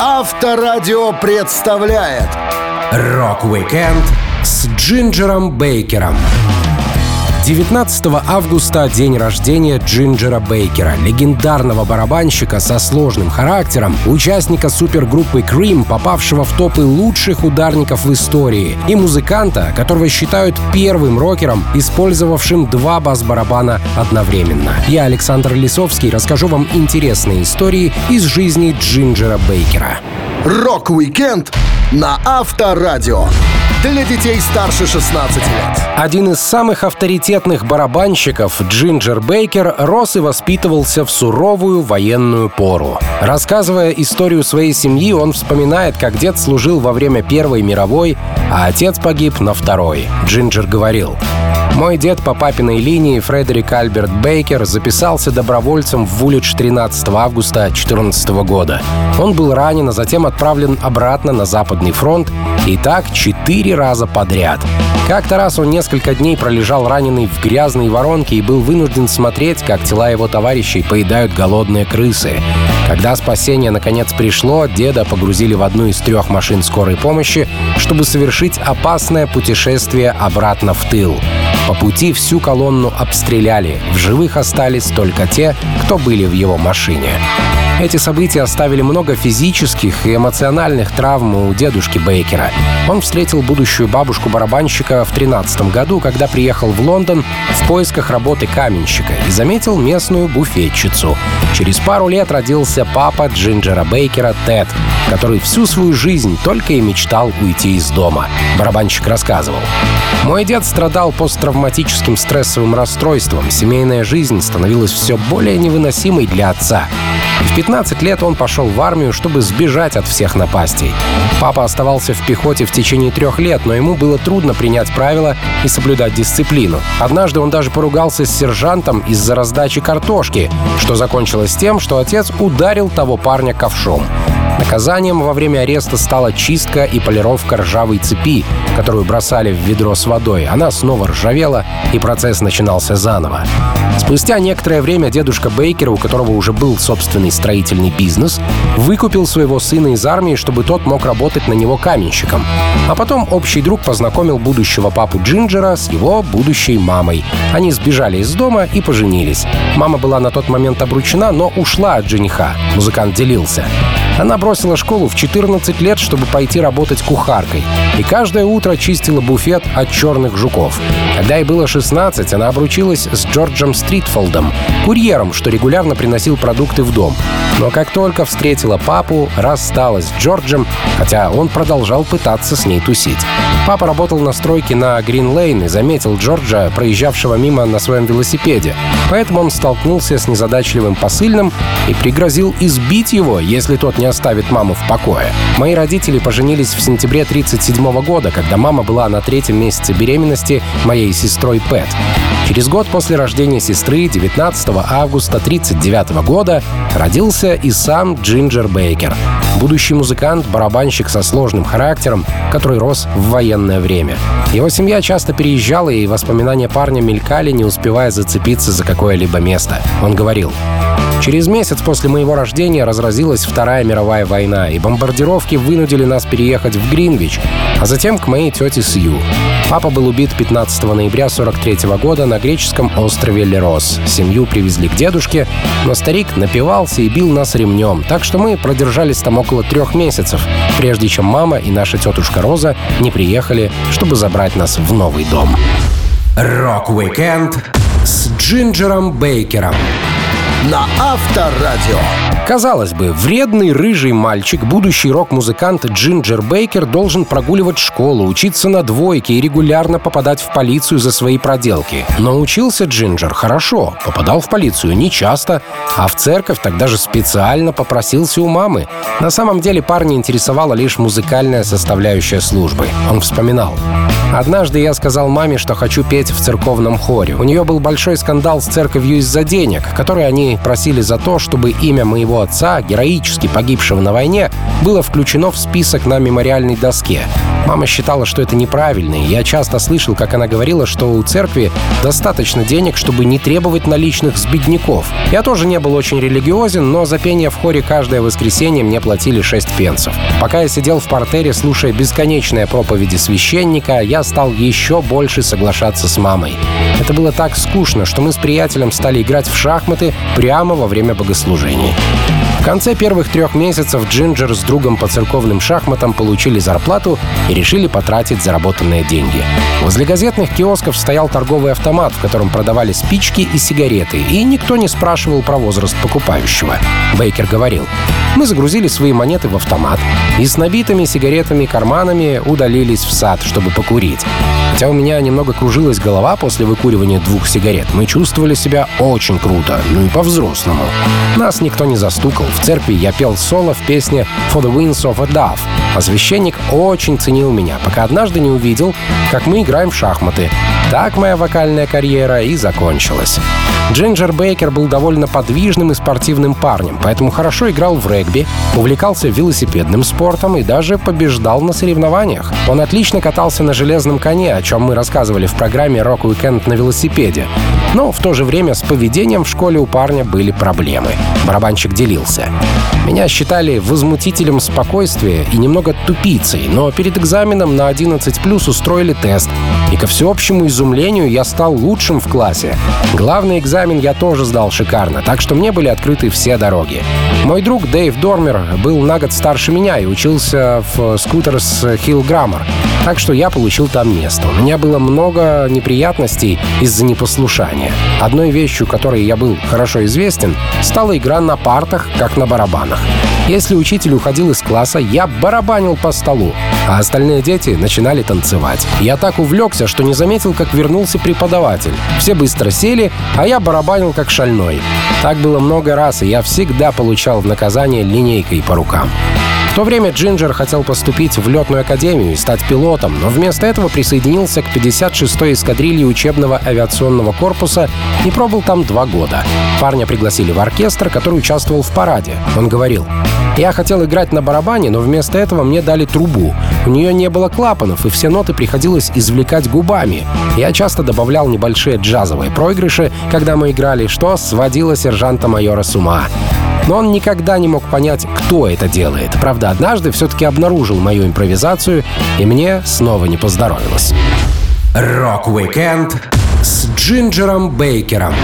Авторадио представляет Rock-weekend с Джинджером Бейкером. 19 августа день рождения Джинджера Бейкера, легендарного барабанщика со сложным характером, участника супергруппы Cream, попавшего в топы лучших ударников в истории, и музыканта, которого считают первым рокером, использовавшим два бас-барабана одновременно. Я, Александр Лисовский, расскажу вам интересные истории из жизни Джинджера Бейкера. Rock-weekend на Авторадио. Для детей старше 16 лет. Один из самых авторитетных барабанщиков, Джинджер Бейкер, рос и воспитывался в суровую военную пору. Рассказывая историю своей семьи, он вспоминает, как дед служил во время Первой мировой, а отец погиб на Второй. Джинджер говорил, мой дед по папиной линии, Фредерик Альберт Бейкер, записался добровольцем в Вулидж 13 августа 2014 года. Он был ранен, а затем отправлен обратно на Западный фронт, и так четыре раза подряд. Как-то раз он несколько дней пролежал раненый в грязной воронке и был вынужден смотреть, как тела его товарищей поедают голодные крысы. Когда спасение наконец пришло, деда погрузили в одну из трех машин скорой помощи, чтобы совершить опасное путешествие обратно в тыл. По пути всю колонну обстреляли. В живых остались только те, кто были в его машине. Эти события оставили много физических и эмоциональных травм у дедушки Бейкера. Он встретил будущую бабушку-барабанщика в 13 году, когда приехал в Лондон в поисках работы каменщика и заметил местную буфетчицу. Через пару лет родился папа Джинджера Бейкера Тед, который всю свою жизнь только и мечтал уйти из дома. Барабанщик рассказывал. «Мой дед страдал посттравматическим стрессовым расстройством. Семейная жизнь становилась все более невыносимой для отца. В 15 лет он пошел в армию, чтобы сбежать от всех напастей. Папа оставался в пехоте в течение трех лет, но ему было трудно принять правила и соблюдать дисциплину. Однажды он даже поругался с сержантом из-за раздачи картошки, что закончилось тем, что отец ударил того парня ковшом. Наказанием во время ареста стала чистка и полировка ржавой цепи, которую бросали в ведро с водой. Она снова ржавела, и процесс начинался заново. Спустя некоторое время дедушка Бейкера, у которого уже был собственный строительный бизнес, выкупил своего сына из армии, чтобы тот мог работать на него каменщиком. А потом общий друг познакомил будущего папу Джинджера с его будущей мамой. Они сбежали из дома и поженились. Мама была на тот момент обручена, но ушла от жениха. Музыкант делился. Она бросила школу в 14 лет, чтобы пойти работать кухаркой. И каждое утро чистила буфет от черных жуков. Когда ей было 16, она обручилась с Джорджем Стритфолдом, курьером, что регулярно приносил продукты в дом. Но как только встретила папу, рассталась с Джорджем, хотя он продолжал пытаться с ней тусить. Папа работал на стройке на Грин Лейн и заметил Джорджа, проезжавшего мимо на своем велосипеде. Поэтому он столкнулся с незадачливым посыльным и пригрозил избить его, если тот не оставит маму в покое. Мои родители поженились в сентябре 1937 года, когда мама была на третьем месяце беременности моей сестрой Пэт. Через год после рождения сестры, 19 августа 1939 года, родился и сам Джинджер Бейкер. Будущий музыкант, барабанщик со сложным характером, который рос в военное время. Его семья часто переезжала, и воспоминания парня мелькали, не успевая зацепиться за какое-либо место. Он говорил, Через месяц после моего рождения разразилась Вторая мировая война, и бомбардировки вынудили нас переехать в Гринвич, а затем к моей тете Сью. Папа был убит 15 ноября 43 года на греческом острове Лерос. Семью привезли к дедушке, но старик напивался и бил нас ремнем, так что мы продержались там около трех месяцев, прежде чем мама и наша тетушка Роза не приехали, чтобы забрать нас в новый дом. Rock-weekend с Джинджером Бейкером на Авторадио. Казалось бы, вредный рыжий мальчик, будущий рок-музыкант Джинджер Бейкер должен прогуливать школу, учиться на двойки и регулярно попадать в полицию за свои проделки. Но учился Джинджер хорошо, попадал в полицию не часто, а в церковь тогда же специально попросился у мамы. На самом деле парня интересовала лишь музыкальная составляющая службы. Он вспоминал. Однажды я сказал маме, что хочу петь в церковном хоре. У нее был большой скандал с церковью из-за денег, которые они они просили за то, чтобы имя моего отца, героически погибшего на войне, было включено в список на мемориальной доске. Мама считала, что это неправильно, и я часто слышал, как она говорила, что у церкви достаточно денег, чтобы не требовать наличных с бедняков. Я тоже не был очень религиозен, но за пение в хоре каждое воскресенье мне платили 6 пенсов. Пока я сидел в портере, слушая бесконечные проповеди священника, я стал еще больше соглашаться с мамой. Это было так скучно, что мы с приятелем стали играть в шахматы прямо во время богослужений. В конце первых трех месяцев Джинджер с другом по церковным шахматам получили зарплату и решили потратить заработанные деньги. Возле газетных киосков стоял торговый автомат, в котором продавали спички и сигареты, и никто не спрашивал про возраст покупающего. Бейкер говорил, мы загрузили свои монеты в автомат и с набитыми сигаретами карманами удалились в сад, чтобы покурить. Хотя у меня немного кружилась голова после выкуривания двух сигарет, мы чувствовали себя очень круто, ну и по-взрослому. Нас никто не застукал. В церкви я пел соло в песне «For the Winds of a Dove», а священник очень ценил меня, пока однажды не увидел, как мы играем в шахматы. Так моя вокальная карьера и закончилась. Джинджер Бейкер был довольно подвижным и спортивным парнем, поэтому хорошо играл в регби, увлекался велосипедным спортом и даже побеждал на соревнованиях. Он отлично катался на железном коне, о чем мы рассказывали в программе «Рок Уикенд на велосипеде». Но в то же время с поведением в школе у парня были проблемы. Барабанщик делился. Меня считали возмутителем спокойствия и немного тупицей, но перед экзаменом на 11+, устроили тест. И ко всеобщему изумлению я стал лучшим в классе. Главный экзамен я тоже сдал шикарно, так что мне были открыты все дороги. Мой друг Дэйв Дормер был на год старше меня и учился в Шутерс Хилл Граммар, так что я получил там место. У меня было много неприятностей из-за непослушания. Одной вещью, которой я был хорошо известен, стала игра на партах, как на барабанах. Если учитель уходил из класса, я барабанил по столу, а остальные дети начинали танцевать. Я так увлекся, что не заметил, как вернулся преподаватель. Все быстро сели, а я барабанил как шальной. Так было много раз, и я всегда получал в наказание линейкой по рукам. В то время Джинджер хотел поступить в летную академию и стать пилотом, но вместо этого присоединился к 56-й эскадрилье учебного авиационного корпуса и пробыл там два года. Парня пригласили в оркестр, который участвовал в параде. Он говорил, я хотел играть на барабане, но вместо этого мне дали трубу. У нее не было клапанов, и все ноты приходилось извлекать губами. Я часто добавлял небольшие джазовые проигрыши, когда мы играли, что сводило сержанта-майора с ума. Но он никогда не мог понять, кто это делает. Правда, однажды все-таки обнаружил мою импровизацию, и мне снова не поздоровилось. Rock-weekend с Джинджером Бейкером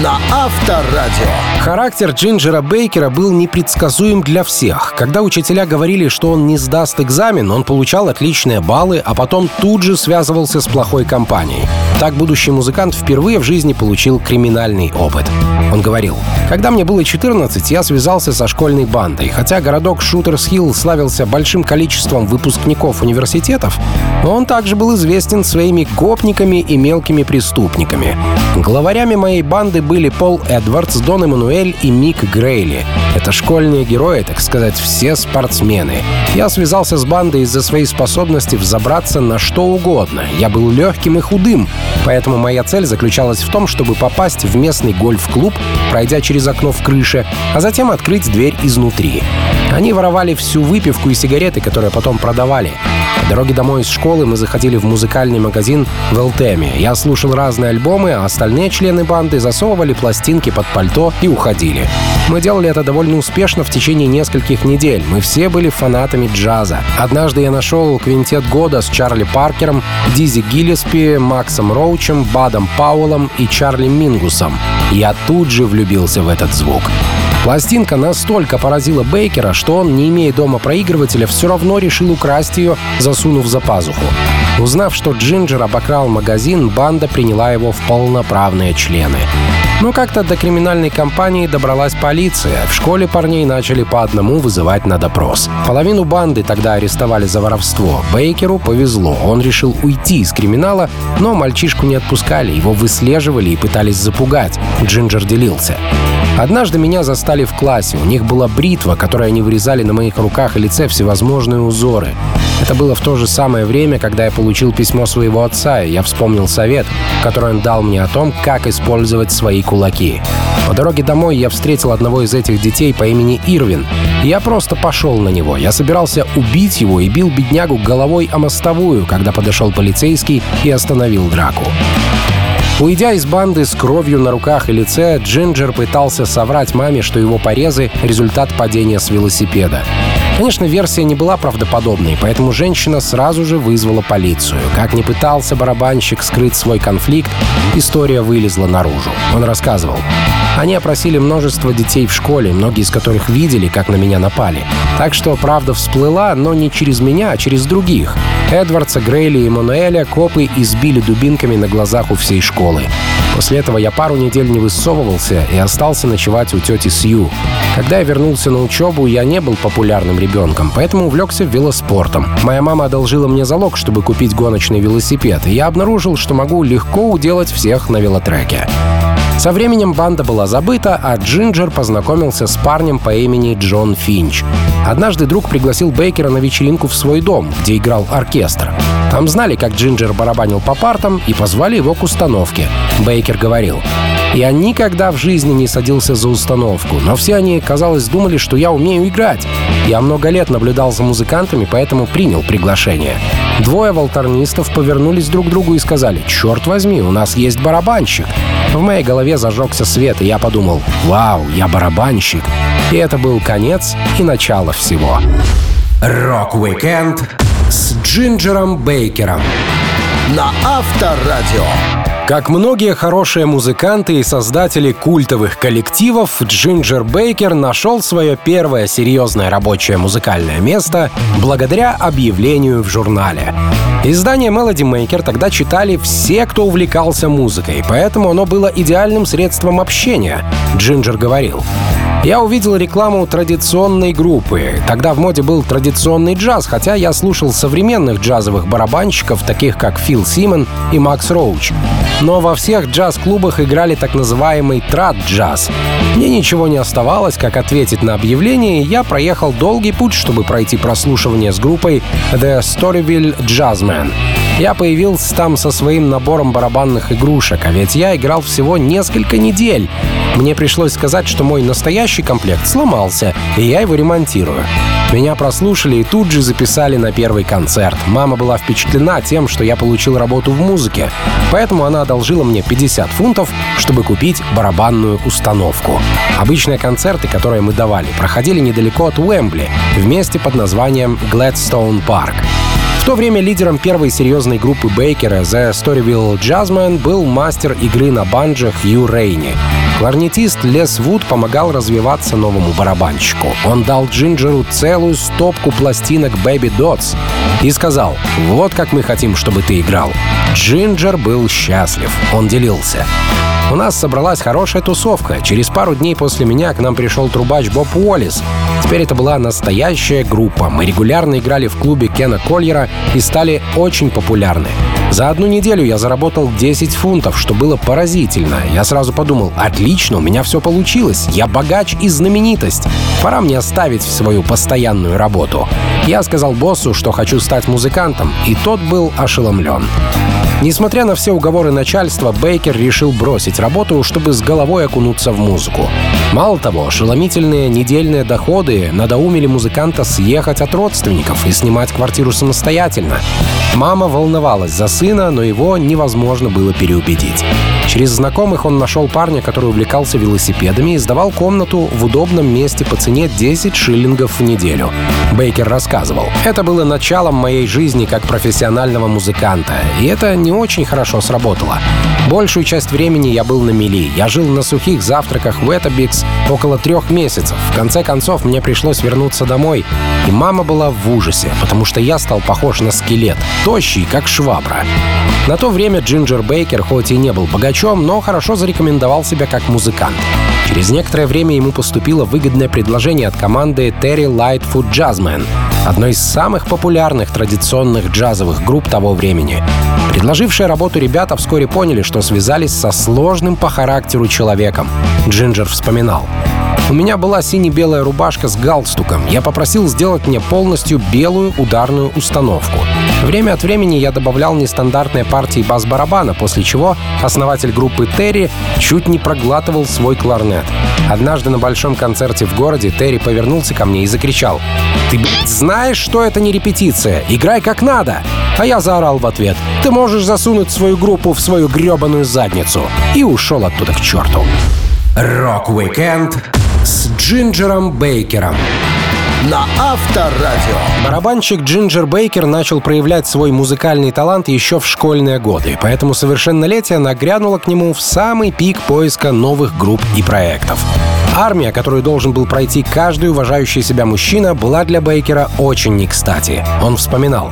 на Авторадио. Характер Джинджера Бейкера был непредсказуем для всех. Когда учителя говорили, что он не сдаст экзамен, он получал отличные баллы, а потом тут же связывался с плохой компанией. Так будущий музыкант впервые в жизни получил криминальный опыт. Он говорил, «Когда мне было 14, я связался со школьной бандой. Хотя городок Шутерс-Хилл славился большим количеством выпускников университетов, он также был известен своими гопниками и мелкими преступниками. Главарями моей банды были Пол Эдвардс, Дон Эммануэль и Мик Грейли. Это школьные герои, так сказать, все спортсмены. Я связался с бандой из-за своей способности взобраться на что угодно. Я был легким и худым, поэтому моя цель заключалась в том, чтобы попасть в местный гольф-клуб, пройдя через окно в крыше, а затем открыть дверь изнутри. Они воровали всю выпивку и сигареты, которые потом продавали. По дороге домой из школы мы заходили в музыкальный магазин в Элтеме. Я слушал разные альбомы, а остальные члены банды засовывали пластинки под пальто и уходили. Мы делали это довольно успешно в течение нескольких недель. Мы все были фанатами джаза. Однажды я нашел квинтет года с Чарли Паркером, Дизи Гиллеспи, Максом Роучем, Бадом Пауэллом и Чарли Мингусом. Я тут же влюбился в этот звук. Пластинка настолько поразила Бейкера, что он, не имея дома проигрывателя, все равно решил украсть ее, засунув за пазуху. Узнав, что Джинджер обокрал магазин, банда приняла его в полноправные члены. Но как-то до криминальной компании добралась полиция. В школе парней начали по одному вызывать на допрос. Половину банды тогда арестовали за воровство. Бейкеру повезло. Он решил уйти из криминала, но мальчишку не отпускали. Его выслеживали и пытались запугать. Джинджер делился. Однажды меня заставили работали в классе. У них была бритва, которой они вырезали на моих руках и лице всевозможные узоры. Это было в то же самое время, когда я получил письмо своего отца, и я вспомнил совет, который он дал мне о том, как использовать свои кулаки. По дороге домой я встретил одного из этих детей по имени Ирвин. И я просто пошел на него. Я собирался убить его и бил беднягу головой о мостовую, когда подошел полицейский и остановил драку. Уйдя из банды с кровью на руках и лице, Джинджер пытался соврать маме, что его порезы — результат падения с велосипеда. Конечно, версия не была правдоподобной, поэтому женщина сразу же вызвала полицию. Как ни пытался барабанщик скрыть свой конфликт, история вылезла наружу. Он рассказывал. Они опросили множество детей в школе, многие из которых видели, как на меня напали. Так что правда всплыла, но не через меня, а через других. Эдвардса, Грейли и Мануэля копы избили дубинками на глазах у всей школы. После этого я пару недель не высовывался и остался ночевать у тети Сью. Когда я вернулся на учебу, я не был популярным ребенком, поэтому увлекся велоспортом. Моя мама одолжила мне залог, чтобы купить гоночный велосипед, и я обнаружил, что могу легко уделать всех на велотреке. Со временем банда была забыта, а Джинджер познакомился с парнем по имени Джон Финч. Однажды друг пригласил Бейкера на вечеринку в свой дом, где играл оркестр. Там знали, как Джинджер барабанил по партам и позвали его к установке. Бейкер говорил, я никогда в жизни не садился за установку, но все они, казалось, думали, что я умею играть. Я много лет наблюдал за музыкантами, поэтому принял приглашение. Двое волторнистов повернулись друг к другу и сказали, «Черт возьми, у нас есть барабанщик». В моей голове зажегся свет, и я подумал, «Вау, я барабанщик». И это был конец и начало всего. Rock-weekend с Джинджером Бейкером. На Авторадио. Как многие хорошие музыканты и создатели культовых коллективов, Джинджер Бейкер нашел свое первое серьезное рабочее музыкальное место благодаря объявлению в журнале. Издание Melody Maker тогда читали все, кто увлекался музыкой, поэтому оно было идеальным средством общения, Джинджер говорил. Я увидел рекламу традиционной группы. Тогда в моде был традиционный джаз, хотя я слушал современных джазовых барабанщиков, таких как Фил Симон и Макс Роуч. Но во всех джаз-клубах играли так называемый трад-джаз. Мне ничего не оставалось, как ответить на объявление, и я проехал долгий путь, чтобы пройти прослушивание с группой The Storyville Jazzmen. Я появился там со своим набором барабанных игрушек, а ведь я играл всего несколько недель. Мне пришлось сказать, что мой настоящий комплект сломался, и я его ремонтирую. Меня прослушали и тут же записали на первый концерт. Мама была впечатлена тем, что я получил работу в музыке, поэтому она одолжила мне 50 фунтов, чтобы купить барабанную установку. Обычные концерты, которые мы давали, проходили недалеко от Уэмбли, в месте под названием Gladstone Park. В то время лидером первой серьезной группы Бейкера The Storyville Jazzmen был мастер игры на банджо Хью Рейни. Кларнетист Лес Вуд помогал развиваться новому барабанщику. Он дал Джинджеру целую стопку пластинок Baby Dots и сказал, вот как мы хотим, чтобы ты играл. Джинджер был счастлив. Он делился. У нас собралась хорошая тусовка. Через пару дней после меня к нам пришел трубач Боб Уоллис. Теперь это была настоящая группа. Мы регулярно играли в клубе Кена Кольера и стали очень популярны. За одну неделю я заработал 10 фунтов, что было поразительно. Я сразу подумал, отлично, у меня все получилось. Я богач и знаменитость. Пора мне оставить свою постоянную работу. Я сказал боссу, что хочу стать музыкантом, и тот был ошеломлен. Несмотря на все уговоры начальства, Бейкер решил бросить работу, чтобы с головой окунуться в музыку. Мало того, ошеломительные недельные доходы надоумили музыканта съехать от родственников и снимать квартиру самостоятельно. Мама волновалась за сына, но его невозможно было переубедить. Через знакомых он нашел парня, который увлекался велосипедами и сдавал комнату в удобном месте по цене 10 шиллингов в неделю. Бейкер рассказывал, «Это было началом моей жизни как профессионального музыканта, и это не очень хорошо сработало. Большую часть времени я был на мели. Я жил на сухих завтраках в Этабикс около трех месяцев. В конце концов, мне пришлось вернуться домой. И мама была в ужасе, потому что я стал похож на скелет, тощий, как швабра. На то время Джинджер Бейкер хоть и не был богачом, но хорошо зарекомендовал себя как музыкант. Через некоторое время ему поступило выгодное предложение от команды Terry Lightfoot Jazzmen, одной из самых популярных традиционных джазовых групп того времени. Предложившие работу ребята вскоре поняли, что связались со сложным по характеру человеком. Джинджер вспоминал. У меня была сине-белая рубашка с галстуком. Я попросил сделать мне полностью белую ударную установку. Время от времени я добавлял нестандартные партии бас-барабана, после чего основатель группы Терри чуть не проглатывал свой кларнет. Однажды на большом концерте в городе Терри повернулся ко мне и закричал «Ты, блядь, знаешь, что это не репетиция? Играй как надо!» А я заорал в ответ «Ты можешь засунуть свою группу в свою гребаную задницу!» И ушел оттуда к черту. Рок-викенд с Джинджером Бейкером на Авторадио. Барабанщик Джинджер Бейкер начал проявлять свой музыкальный талант еще в школьные годы, поэтому совершеннолетие нагрянуло к нему в самый пик поиска новых групп и проектов. Армия, которую должен был пройти каждый уважающий себя мужчина, была для Бейкера очень не кстати. Он вспоминал.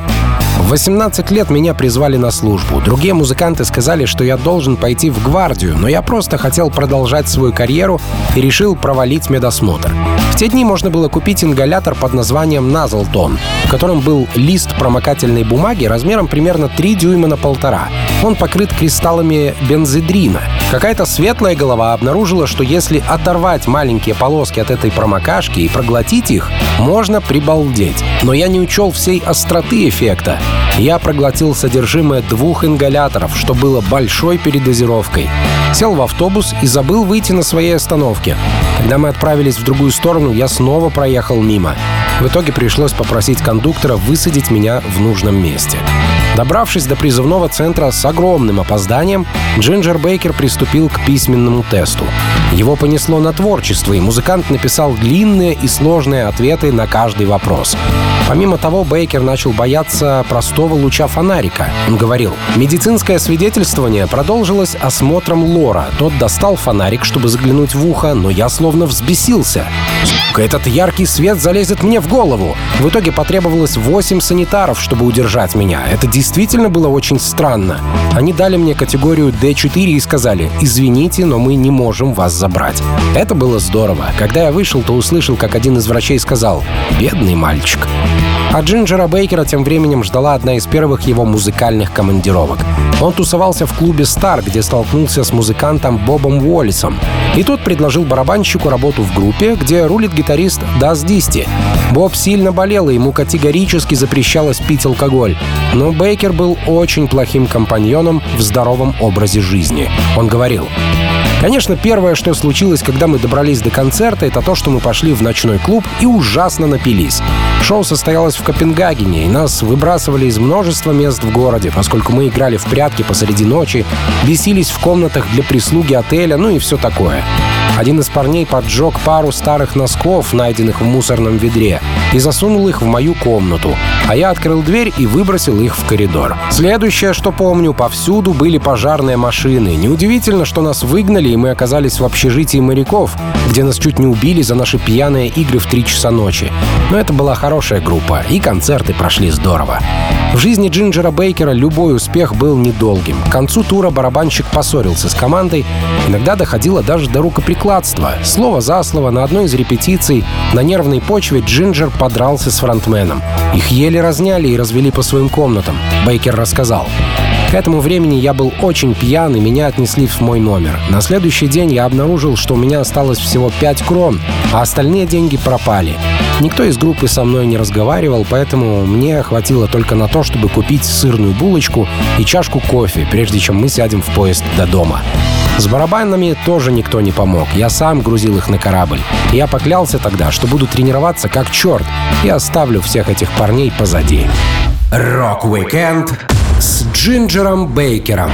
В 18 лет меня призвали на службу. Другие музыканты сказали, что я должен пойти в гвардию, но я просто хотел продолжать свою карьеру и решил провалить медосмотр. В те дни можно было купить ингалятор под названием Назлтон, в котором был лист промокательной бумаги размером примерно 3 дюйма на полтора. Он покрыт кристаллами бензидрина. Какая-то светлая голова обнаружила, что если оторвать маленькие полоски от этой промокашки и проглотить их, можно прибалдеть. Но я не учел всей остроты эффекта. Я проглотил содержимое двух ингаляторов, что было большой передозировкой. Сел в автобус и забыл выйти на своей остановке. Когда мы отправились в другую сторону, я снова проехал мимо. В итоге пришлось попросить кондуктора высадить меня в нужном месте. Добравшись до призывного центра с огромным опозданием, Джинджер Бейкер приступил к письменному тесту. Его понесло на творчество, и музыкант написал длинные и сложные ответы на каждый вопрос. Помимо того, Бейкер начал бояться простого луча фонарика. Он говорил, «Медицинское свидетельствование продолжилось осмотром лора. Тот достал фонарик, чтобы заглянуть в ухо, но я словно взбесился. Сука, этот яркий свет залезет мне в голову. В итоге потребовалось 8 санитаров, чтобы удержать меня. Это действительно было очень странно. Они дали мне категорию D4 и сказали, извините, но мы не можем вас забрать. Это было здорово. Когда я вышел, то услышал, как один из врачей сказал, бедный мальчик. А Джинджера Бейкера тем временем ждала одна из первых его музыкальных командировок. Он тусовался в клубе «Стар», где столкнулся с музыкантом Бобом Уоллисом. И тот предложил барабанщику работу в группе, где рулит гитарист Дас Дисти. Боб сильно болел, и ему категорически запрещалось пить алкоголь. Но Бейкер был очень плохим компаньоном в здоровом образе жизни. Он говорил, Конечно, первое, что случилось, когда мы добрались до концерта, это то, что мы пошли в ночной клуб и ужасно напились. Шоу состоялось в Копенгагене, и нас выбрасывали из множества мест в городе, поскольку мы играли в прятки посреди ночи, бесились в комнатах для прислуги отеля, ну и все такое. Один из парней поджег пару старых носков, найденных в мусорном ведре, и засунул их в мою комнату, а я открыл дверь и выбросил их в коридор. Следующее, что помню, повсюду были пожарные машины. Неудивительно, что нас выгнали, и мы оказались в общежитии моряков, где нас чуть не убили за наши пьяные игры в 3 часа ночи. Но это была хорошая группа, и концерты прошли здорово. В жизни Джинджера Бейкера любой успех был недолгим. К концу тура барабанщик поссорился с командой, иногда доходило даже до рукоприкладства. Слово за слово на одной из репетиций на нервной почве Джинджер подрался с фронтменом. Их еле разняли и развели по своим комнатам. Бейкер рассказал. К этому времени я был очень пьян, и меня отнесли в мой номер. На следующий день я обнаружил, что у меня осталось всего 5 крон, а остальные деньги пропали. Никто из группы со мной не разговаривал, поэтому мне хватило только на то, чтобы купить сырную булочку и чашку кофе, прежде чем мы сядем в поезд до дома. С барабанами тоже никто не помог. Я сам грузил их на корабль. Я поклялся тогда, что буду тренироваться как черт и оставлю всех этих парней позади. Рок-викенд с Джинджером Бейкером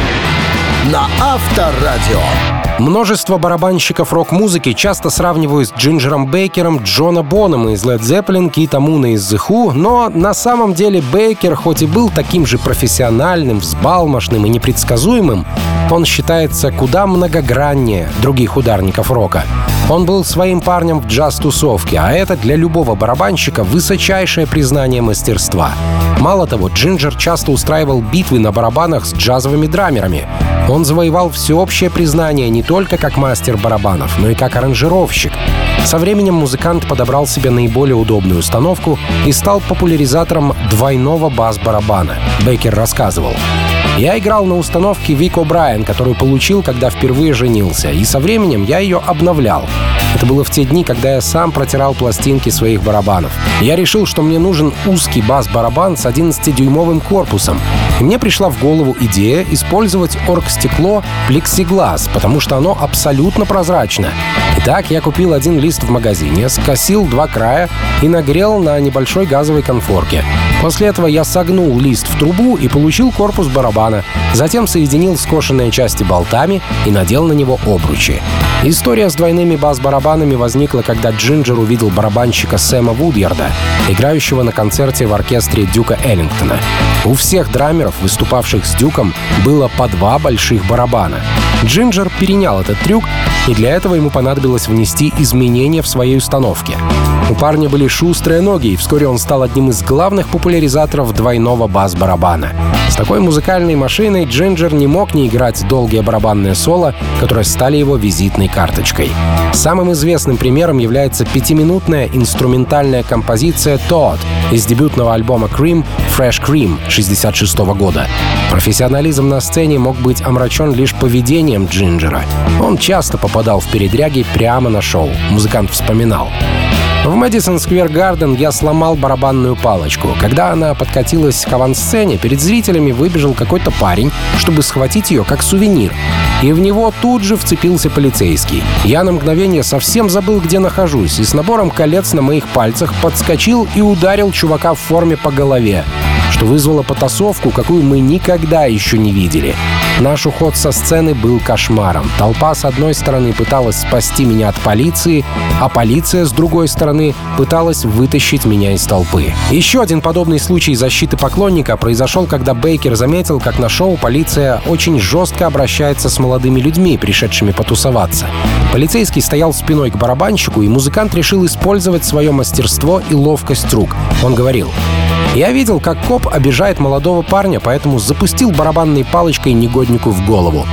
на Авторадио. Множество барабанщиков рок-музыки часто сравнивают с Джинджером Бейкером Джона Бонэма из Led Zeppelin, Кита Муна из The Who, но на самом деле Бейкер, хоть и был таким же профессиональным, взбалмошным и непредсказуемым, он считается куда многограннее других ударников рока. Он был своим парнем в джаз-тусовке, а это для любого барабанщика высочайшее признание мастерства. Мало того, Джинджер часто устраивал битвы на барабанах с джазовыми драмерами. Он завоевал всеобщее признание не только как мастер барабанов, но и как аранжировщик. Со временем музыкант подобрал себе наиболее удобную установку и стал популяризатором двойного бас-барабана. Бейкер рассказывал. Я играл на установке Вик О'Брайен, которую получил, когда впервые женился, и со временем я ее обновлял. Это было в те дни, когда я сам протирал пластинки своих барабанов. Я решил, что мне нужен узкий бас-барабан с 11-дюймовым корпусом. И мне пришла в голову идея использовать оргстекло плексиглаз, потому что оно абсолютно прозрачно. Итак, я купил один лист в магазине, скосил два края и нагрел на небольшой газовой конфорке. После этого я согнул лист в трубу и получил корпус барабана. Затем соединил скошенные части болтами и надел на него обручи. История с двойными бас-барабанами возникла, когда Джинджер увидел барабанщика Сэма Вудьярда, играющего на концерте в оркестре Дюка Эллингтона. У всех драмеров, выступавших с Дюком, было по два больших барабана. Джинджер перенял этот трюк, и для этого ему понадобилось внести изменения в своей установке. У парня были шустрые ноги, и вскоре он стал одним из главных популяризаторов двойного бас-барабана. С такой музыкальной машиной Джинджер не мог не играть долгие барабанные соло, которые стали его визитной карточкой. Самым известным примером является пятиминутная инструментальная композиция «Todd» из дебютного альбома Cream «Fresh Cream» 1966 года. Профессионализм на сцене мог быть омрачен лишь поведением Джинджера. Он часто попадал в передряги прямо на шоу, музыкант вспоминал. В Мэдисон Сквер Гарден я сломал барабанную палочку. Когда она подкатилась к авансцене, перед зрителями выбежал какой-то парень, чтобы схватить ее как сувенир. И в него тут же вцепился полицейский. Я на мгновение совсем забыл, где нахожусь, и с набором колец на моих пальцах подскочил и ударил чувака в форме по голове что вызвало потасовку, какую мы никогда еще не видели. Наш уход со сцены был кошмаром. Толпа с одной стороны пыталась спасти меня от полиции, а полиция с другой стороны пыталась вытащить меня из толпы. Еще один подобный случай защиты поклонника произошел, когда Бейкер заметил, как на шоу полиция очень жестко обращается с молодыми людьми, пришедшими потусоваться. Полицейский стоял спиной к барабанщику, и музыкант решил использовать свое мастерство и ловкость рук. Он говорил, я видел, как коп обижает молодого парня, поэтому запустил барабанной палочкой негоднику в голову.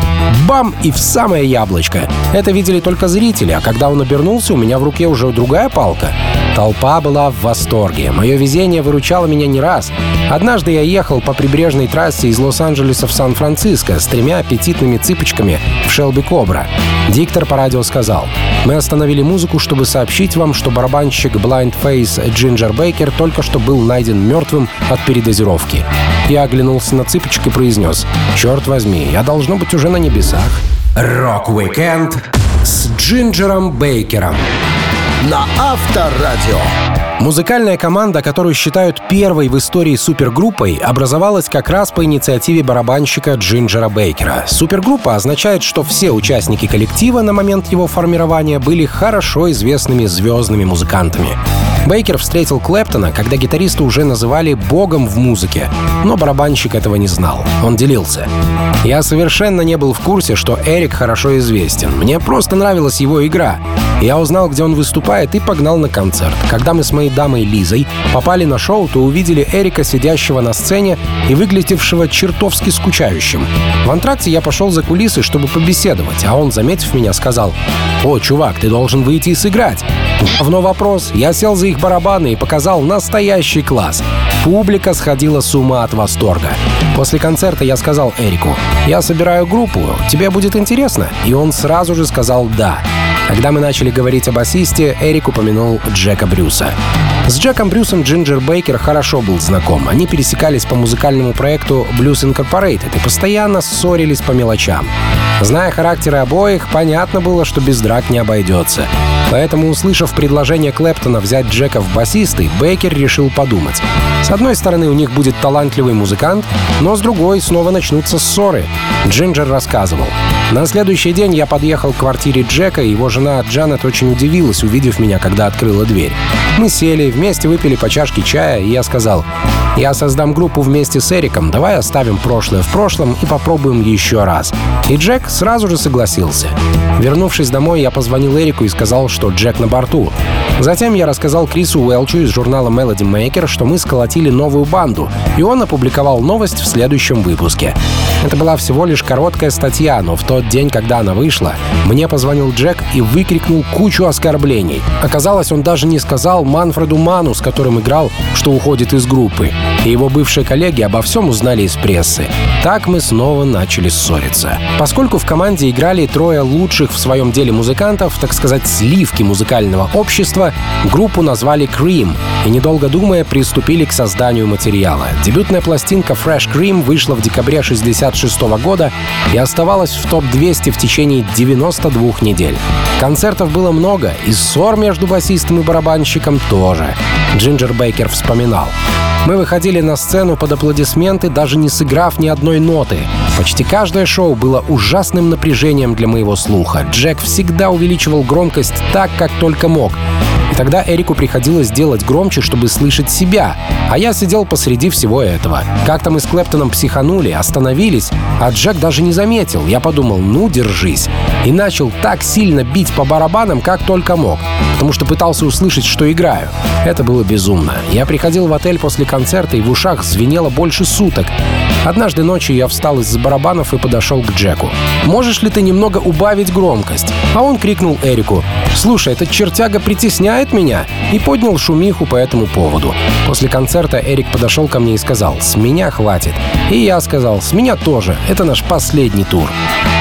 Бам! И в самое яблочко. Это видели только зрители, а когда он обернулся, у меня в руке уже другая палка. Толпа была в восторге. Мое везение выручало меня не раз. Однажды я ехал по прибрежной трассе из Лос-Анджелеса в Сан-Франциско с тремя аппетитными цыпочками в Шелби Кобра. Диктор по радио сказал, «Мы остановили музыку, чтобы сообщить вам, что барабанщик Blind Faith Джинджер Бейкер только что был найден мертвым от передозировки». Я оглянулся на цыпочек и произнес, «Черт возьми, я должно быть уже на небесах». Рок-викенд с Джинджером Бейкером на Авторадио. Музыкальная команда, которую считают первой в истории супергруппой, образовалась как раз по инициативе барабанщика Джинджера Бейкера. Супергруппа означает, что все участники коллектива на момент его формирования были хорошо известными звездными музыкантами. Бейкер встретил Клэптона, когда гитариста уже называли богом в музыке, но барабанщик этого не знал. Он делился. «Я совершенно не был в курсе, что Эрик хорошо известен. Мне просто нравилась его игра. Я узнал, где он выступает, и погнал на концерт. Когда мы с моей дамой Лизой попали на шоу, то увидели Эрика, сидящего на сцене и выглядевшего чертовски скучающим. В антракте я пошел за кулисы, чтобы побеседовать, а он, заметив меня, сказал, «О, чувак, ты должен выйти и сыграть». Говно вопрос. Я сел за их барабаны и показал настоящий класс. Публика сходила с ума от восторга. После концерта я сказал Эрику, «Я собираю группу, тебе будет интересно?» И он сразу же сказал «да». Когда мы начали говорить о басисте, Эрик упомянул Джека Брюса. С Джеком Брюсом Джинджер Бейкер хорошо был знаком. Они пересекались по музыкальному проекту Blues Incorporated и постоянно ссорились по мелочам. Зная характеры обоих, понятно было, что без драк не обойдется. Поэтому, услышав предложение Клэптона взять Джека в басисты, Бейкер решил подумать. С одной стороны, у них будет талантливый музыкант, но с другой снова начнутся ссоры. Джинджер рассказывал. На следующий день я подъехал к квартире Джека, и его жена Джанет очень удивилась, увидев меня, когда открыла дверь. Мы сели, вместе выпили по чашке чая, и я сказал, «Я создам группу вместе с Эриком, давай оставим прошлое в прошлом и попробуем еще раз». И Джек сразу же согласился. Вернувшись домой, я позвонил Эрику и сказал, что Джек на борту. Затем я рассказал Крису Уэлчу из журнала Melody Maker, что мы сколотили новую банду, и он опубликовал новость в следующем выпуске. Это была всего лишь короткая статья, но в тот день, когда она вышла, мне позвонил Джек и выкрикнул кучу оскорблений. Оказалось, он даже не сказал Манфреду Ману, с которым играл, что уходит из группы. И его бывшие коллеги обо всем узнали из прессы. Так мы снова начали ссориться. Поскольку в команде играли трое лучших в своем деле музыкантов, так сказать, сливки музыкального общества, группу назвали Cream и, недолго думая, приступили к созданию материала. Дебютная пластинка Fresh Cream вышла в декабре 1966 года и оставалась в топ-200 в течение 92 недель. Концертов было много, и ссор между басистом и барабанщиком тоже. Джинджер Бейкер вспоминал. Мы выходили на сцену под аплодисменты, даже не сыграв ни одной ноты. Почти каждое шоу было ужасным напряжением для моего слуха. Джек всегда увеличивал громкость так, как только мог. И тогда Эрику приходилось делать громче, чтобы слышать себя. А я сидел посреди всего этого. Как-то мы с Клэптоном психанули, остановились, а Джек даже не заметил. Я подумал, ну, держись. И начал так сильно бить по барабанам, как только мог. Потому что пытался услышать, что играю. Это было безумно. Я приходил в отель после концерта, и в ушах звенело больше суток. Однажды ночью я встал из-за барабанов и подошел к Джеку. «Можешь ли ты немного убавить громкость?» А он крикнул Эрику. «Слушай, этот чертяга притесняет меня!» и поднял шумиху по этому поводу. После концерта Эрик подошел ко мне и сказал «С меня хватит». И я сказал «С меня тоже. Это наш последний тур».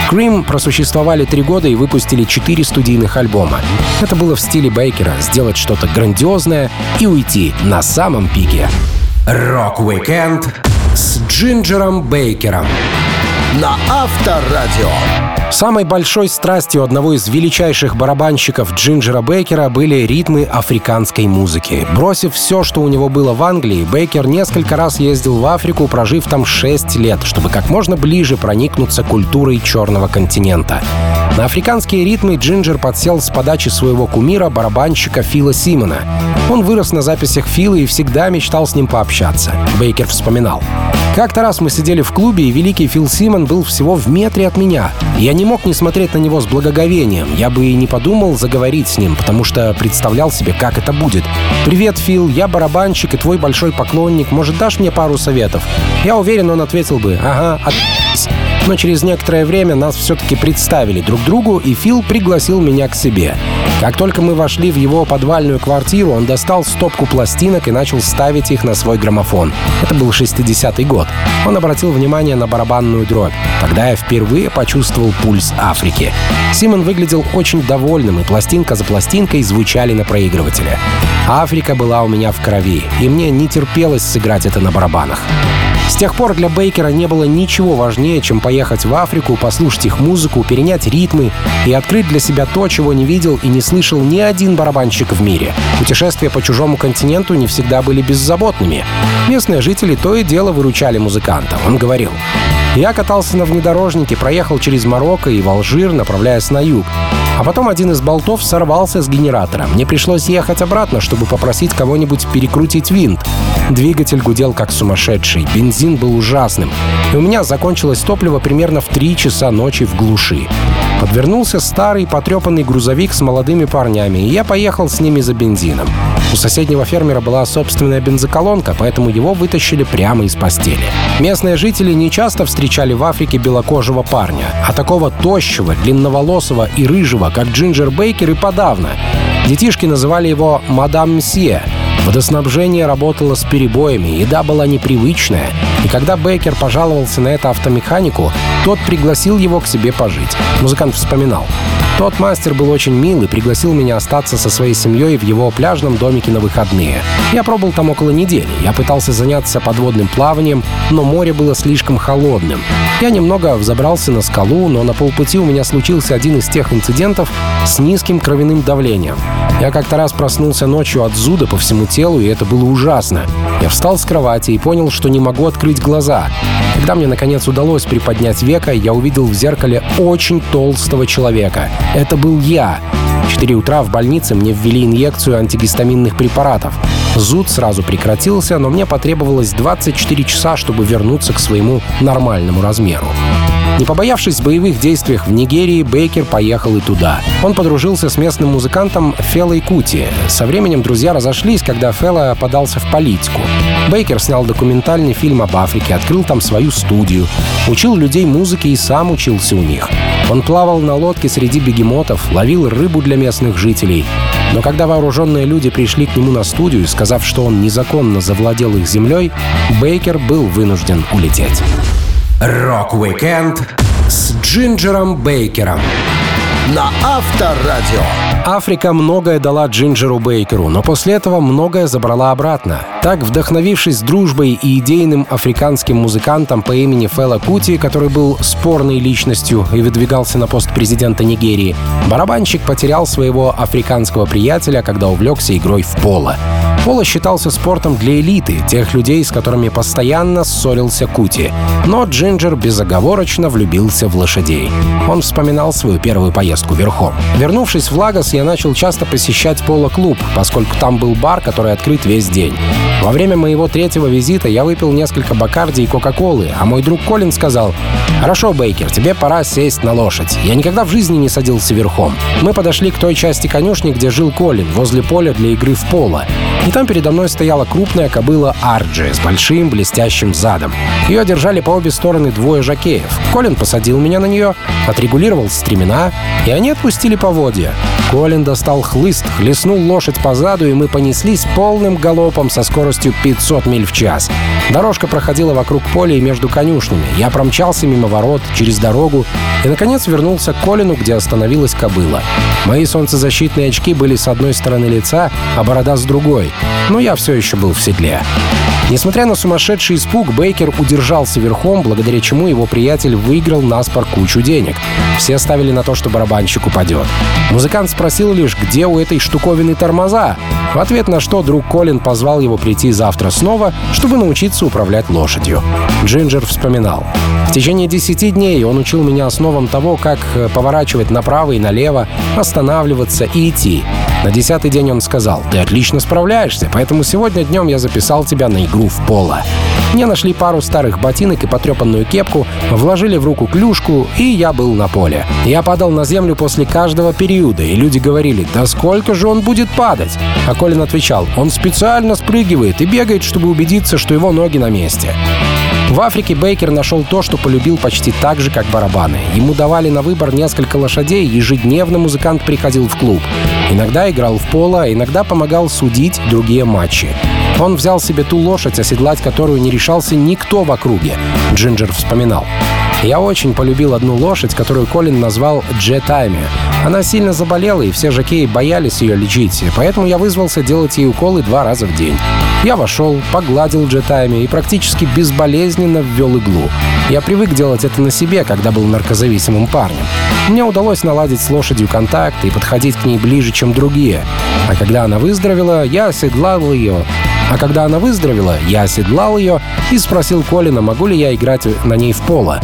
Cream просуществовали три года и выпустили четыре студийных альбома. Это было в стиле Бейкера — сделать что-то грандиозное и уйти на самом пике. Рок-викенд с Джинджером Бейкером на Авторадио. Самой большой страстью одного из величайших барабанщиков Джинджера Бейкера были ритмы африканской музыки. Бросив все, что у него было в Англии, Бейкер несколько раз ездил в Африку, прожив там 6 лет, чтобы как можно ближе проникнуться культурой черного континента. На африканские ритмы Джинджер подсел с подачи своего кумира, барабанщика Фила Симона. Он вырос на записях Фила и всегда мечтал с ним пообщаться. Бейкер вспоминал. Как-то раз мы сидели в клубе, и великий Фил Симон был всего в метре от меня. Я не мог не смотреть на него с благоговением. Я бы и не подумал заговорить с ним, потому что представлял себе, как это будет. «Привет, Фил, я барабанщик и твой большой поклонник. Может, дашь мне пару советов?» Я уверен, он ответил бы «Ага, от но через некоторое время нас все-таки представили друг другу, и Фил пригласил меня к себе. Как только мы вошли в его подвальную квартиру, он достал стопку пластинок и начал ставить их на свой граммофон. Это был 60-й год. Он обратил внимание на барабанную дробь. Тогда я впервые почувствовал пульс Африки. Симон выглядел очень довольным, и пластинка за пластинкой звучали на проигрывателе. Африка была у меня в крови, и мне не терпелось сыграть это на барабанах. С тех пор для Бейкера не было ничего важнее, чем поехать в Африку, послушать их музыку, перенять ритмы и открыть для себя то, чего не видел и не слышал ни один барабанщик в мире. Путешествия по чужому континенту не всегда были беззаботными. Местные жители то и дело выручали музыканта. Он говорил, я катался на внедорожнике, проехал через Марокко и в направляясь на юг. А потом один из болтов сорвался с генератора. Мне пришлось ехать обратно, чтобы попросить кого-нибудь перекрутить винт. Двигатель гудел как сумасшедший, бензин был ужасным. И у меня закончилось топливо примерно в 3 часа ночи в глуши. Подвернулся старый потрепанный грузовик с молодыми парнями, и я поехал с ними за бензином. У соседнего фермера была собственная бензоколонка, поэтому его вытащили прямо из постели. Местные жители не часто встречали в Африке белокожего парня, а такого тощего, длинноволосого и рыжего, как Джинджер Бейкер и подавно. Детишки называли его «Мадам Мсье», Водоснабжение работало с перебоями, еда была непривычная, и когда Бейкер пожаловался на это автомеханику, тот пригласил его к себе пожить. Музыкант вспоминал. Тот мастер был очень милый, пригласил меня остаться со своей семьей в его пляжном домике на выходные. Я пробыл там около недели. Я пытался заняться подводным плаванием, но море было слишком холодным. Я немного взобрался на скалу, но на полпути у меня случился один из тех инцидентов с низким кровяным давлением. Я как-то раз проснулся ночью от зуда по всему телу, и это было ужасно. Я встал с кровати и понял, что не могу открыть глаза. Когда мне, наконец, удалось приподнять века, я увидел в зеркале очень толстого человека. Это был я. В 4 утра в больнице мне ввели инъекцию антигистаминных препаратов. Зуд сразу прекратился, но мне потребовалось 24 часа, чтобы вернуться к своему нормальному размеру. Не побоявшись боевых действий в Нигерии, Бейкер поехал и туда. Он подружился с местным музыкантом Фелой Кути. Со временем друзья разошлись, когда Фела подался в политику. Бейкер снял документальный фильм об Африке, открыл там свою студию, учил людей музыке и сам учился у них. Он плавал на лодке среди бегемотов, ловил рыбу для местных жителей. Но когда вооруженные люди пришли к нему на студию, сказав, что он незаконно завладел их землей, Бейкер был вынужден улететь. Рок-викенд с Джинджером Бейкером на Авторадио. Африка многое дала Джинджеру Бейкеру, но после этого многое забрала обратно. Так, вдохновившись дружбой и идейным африканским музыкантом по имени Фела Кути, который был спорной личностью и выдвигался на пост президента Нигерии, барабанщик потерял своего африканского приятеля, когда увлекся игрой в поло. Поло считался спортом для элиты, тех людей, с которыми постоянно ссорился Кути. Но Джинджер безоговорочно влюбился в лошадей. Он вспоминал свою первую поездку верхом. Вернувшись в Лагос, я начал часто посещать поло-клуб, поскольку там был бар, который открыт весь день. Во время моего третьего визита я выпил несколько бакарди и кока-колы, а мой друг Колин сказал, «Хорошо, Бейкер, тебе пора сесть на лошадь. Я никогда в жизни не садился верхом». Мы подошли к той части конюшни, где жил Колин, возле поля для игры в поло. И там передо мной стояла крупная кобыла Арджи с большим блестящим задом. Ее держали по обе стороны двое жакеев. Колин посадил меня на нее, отрегулировал стремена, и они отпустили поводья. Колин достал хлыст, хлестнул лошадь по заду, и мы понеслись полным галопом со скоростью 500 миль в час. Дорожка проходила вокруг поля и между конюшнями. Я промчался мимо ворот, через дорогу и, наконец, вернулся к Колину, где остановилась кобыла. Мои солнцезащитные очки были с одной стороны лица, а борода с другой. Но я все еще был в седле. Несмотря на сумасшедший испуг, Бейкер удержался верхом, благодаря чему его приятель выиграл на спор кучу денег. Все ставили на то, что барабанщик упадет. Музыкант спросил лишь, где у этой штуковины тормоза. В ответ на что друг Колин позвал его прийти завтра снова, чтобы научиться управлять лошадью. Джинджер вспоминал. В течение 10 дней он учил меня основам того, как э, поворачивать направо и налево, останавливаться и идти. На десятый день он сказал, «Ты отлично справляешься, поэтому сегодня днем я записал тебя на игру в поло». Мне нашли пару старых ботинок и потрепанную кепку, вложили в руку клюшку, и я был на поле. Я падал на землю после каждого периода, и люди говорили, «Да сколько же он будет падать?» А Колин отвечал, «Он специально спрыгивает и бегает, чтобы убедиться, что его ноги на месте». В Африке Бейкер нашел то, что полюбил почти так же, как барабаны. Ему давали на выбор несколько лошадей, ежедневно музыкант приходил в клуб. Иногда играл в поло, а иногда помогал судить другие матчи. Он взял себе ту лошадь, оседлать которую не решался никто в округе. Джинджер вспоминал. Я очень полюбил одну лошадь, которую Колин назвал Джетайми. Она сильно заболела, и все жокеи боялись ее лечить, поэтому я вызвался делать ей уколы два раза в день. Я вошел, погладил Джетайми и практически безболезненно ввел иглу. Я привык делать это на себе, когда был наркозависимым парнем. Мне удалось наладить с лошадью контакт и подходить к ней ближе, чем другие. А когда она выздоровела, я оседлал ее, а когда она выздоровела, я оседлал ее и спросил Колина, могу ли я играть на ней в поло.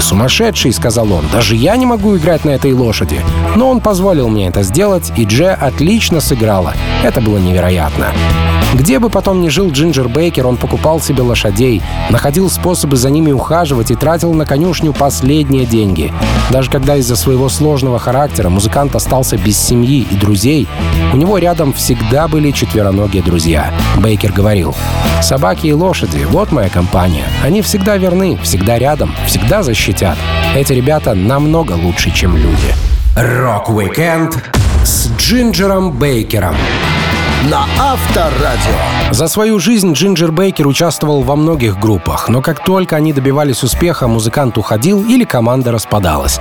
«Ты сумасшедший», — сказал он. «Даже я не могу играть на этой лошади». Но он позволил мне это сделать, и Дже отлично сыграла. Это было невероятно. Где бы потом ни жил Джинджер Бейкер, он покупал себе лошадей, находил способы за ними ухаживать и тратил на конюшню последние деньги. Даже когда из-за своего сложного характера музыкант остался без семьи и друзей, у него рядом всегда были четвероногие друзья. Бейкер говорил, «Собаки и лошади — вот моя компания. Они всегда верны, всегда рядом, всегда защитят. Эти ребята намного лучше, чем люди». Рок-викенд с Джинджером Бейкером на Авторадио. За свою жизнь Джинджер Бейкер участвовал во многих группах, но как только они добивались успеха, музыкант уходил или команда распадалась.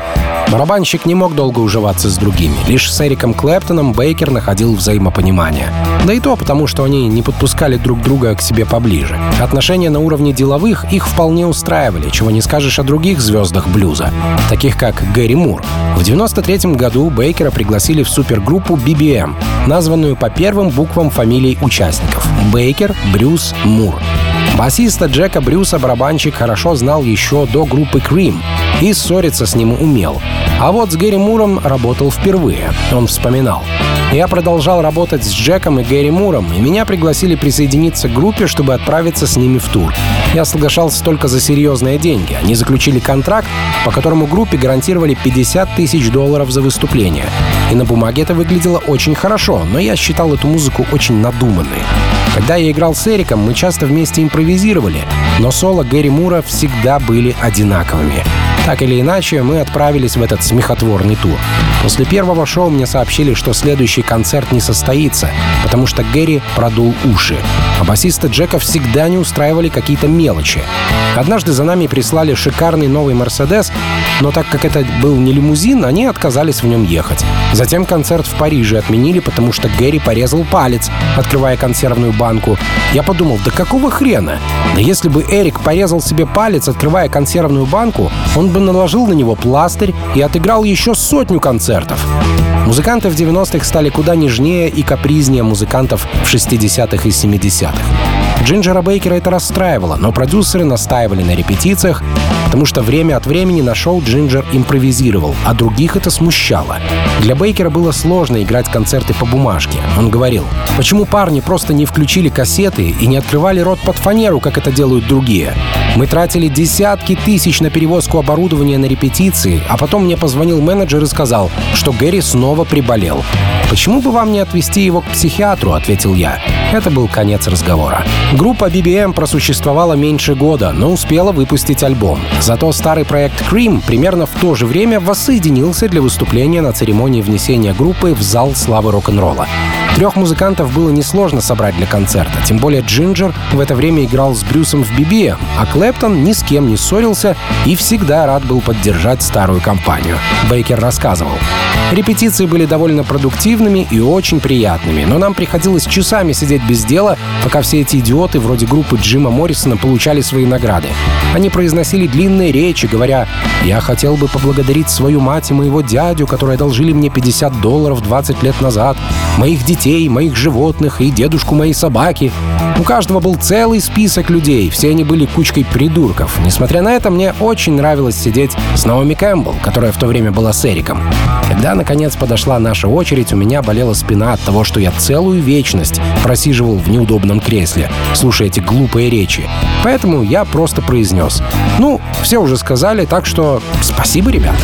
Барабанщик не мог долго уживаться с другими. Лишь с Эриком Клэптоном Бейкер находил взаимопонимание. Да и то потому, что они не подпускали друг друга к себе поближе. Отношения на уровне деловых их вполне устраивали, чего не скажешь о других звездах блюза, таких как Гэри Мур. В 93 году Бейкера пригласили в супергруппу BBM, названную по первым буквам фамилий участников — Бейкер, Брюс, Мур. Басиста Джека Брюса барабанщик хорошо знал еще до группы Cream и ссориться с ним умел. А вот с Гэри Муром работал впервые. Он вспоминал. Я продолжал работать с Джеком и Гэри Муром, и меня пригласили присоединиться к группе, чтобы отправиться с ними в тур. Я соглашался только за серьезные деньги. Они заключили контракт, по которому группе гарантировали 50 тысяч долларов за выступление. И на бумаге это выглядело очень хорошо, но я считал эту музыку очень надуманной. Когда я играл с Эриком, мы часто вместе импровизировали, но соло Гэри Мура всегда были одинаковыми. Так или иначе, мы отправились в этот смехотворный тур. После первого шоу мне сообщили, что следующий концерт не состоится, потому что Гэри продул уши. А басиста Джека всегда не устраивали какие-то мелочи. Однажды за нами прислали шикарный новый Мерседес, но так как это был не лимузин, они отказались в нем ехать. Затем концерт в Париже отменили, потому что Гэри порезал палец, открывая консервную банку. Я подумал, да какого хрена? Да если бы Эрик порезал себе палец, открывая консервную банку, он бы наложил на него пластырь и отыграл еще сотню концертов. Музыканты в 90-х стали куда нежнее и капризнее музыкантов в 60-х и 70-х. Джинджера Бейкера это расстраивало, но продюсеры настаивали на репетициях, потому что время от времени на шоу Джинджер импровизировал, а других это смущало. Для Бейкера было сложно играть концерты по бумажке. Он говорил, почему парни просто не включили кассеты и не открывали рот под фанеру, как это делают другие? Мы тратили десятки тысяч на перевозку оборудования на репетиции, а потом мне позвонил менеджер и сказал, что Гэри снова приболел. «Почему бы вам не отвезти его к психиатру?» — ответил я. Это был конец разговора. Группа BBM просуществовала меньше года, но успела выпустить альбом. Зато старый проект Cream примерно в то же время воссоединился для выступления на церемонии внесения группы в зал славы рок-н-ролла. Трех музыкантов было несложно собрать для концерта, тем более Джинджер в это время играл с Брюсом в BBM, а Клэптон ни с кем не ссорился и всегда рад был поддержать старую компанию. Бейкер рассказывал. Репетиции были довольно продуктивными и очень приятными, но нам приходилось часами сидеть без дела, пока все эти идиоты вроде группы Джима Моррисона получали свои награды. Они произносили длинные речи, говоря «Я хотел бы поблагодарить свою мать и моего дядю, которые одолжили мне 50 долларов 20 лет назад, моих детей, моих животных и дедушку моей собаки». У каждого был целый список людей, все они были кучкой придурков. Несмотря на это, мне очень нравилось сидеть с Наоми Кэмпбелл, которая в то время была с Эриком. Когда, наконец, подошла наша очередь, у меня болела спина от того, что я целую вечность просиживал в неудобном кресле, слушая эти глупые речи. Поэтому я просто произнес. Ну, все уже сказали, так что спасибо, ребята.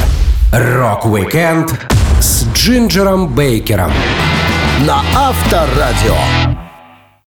Рок-викенд с Джинджером Бейкером. На Авторадио.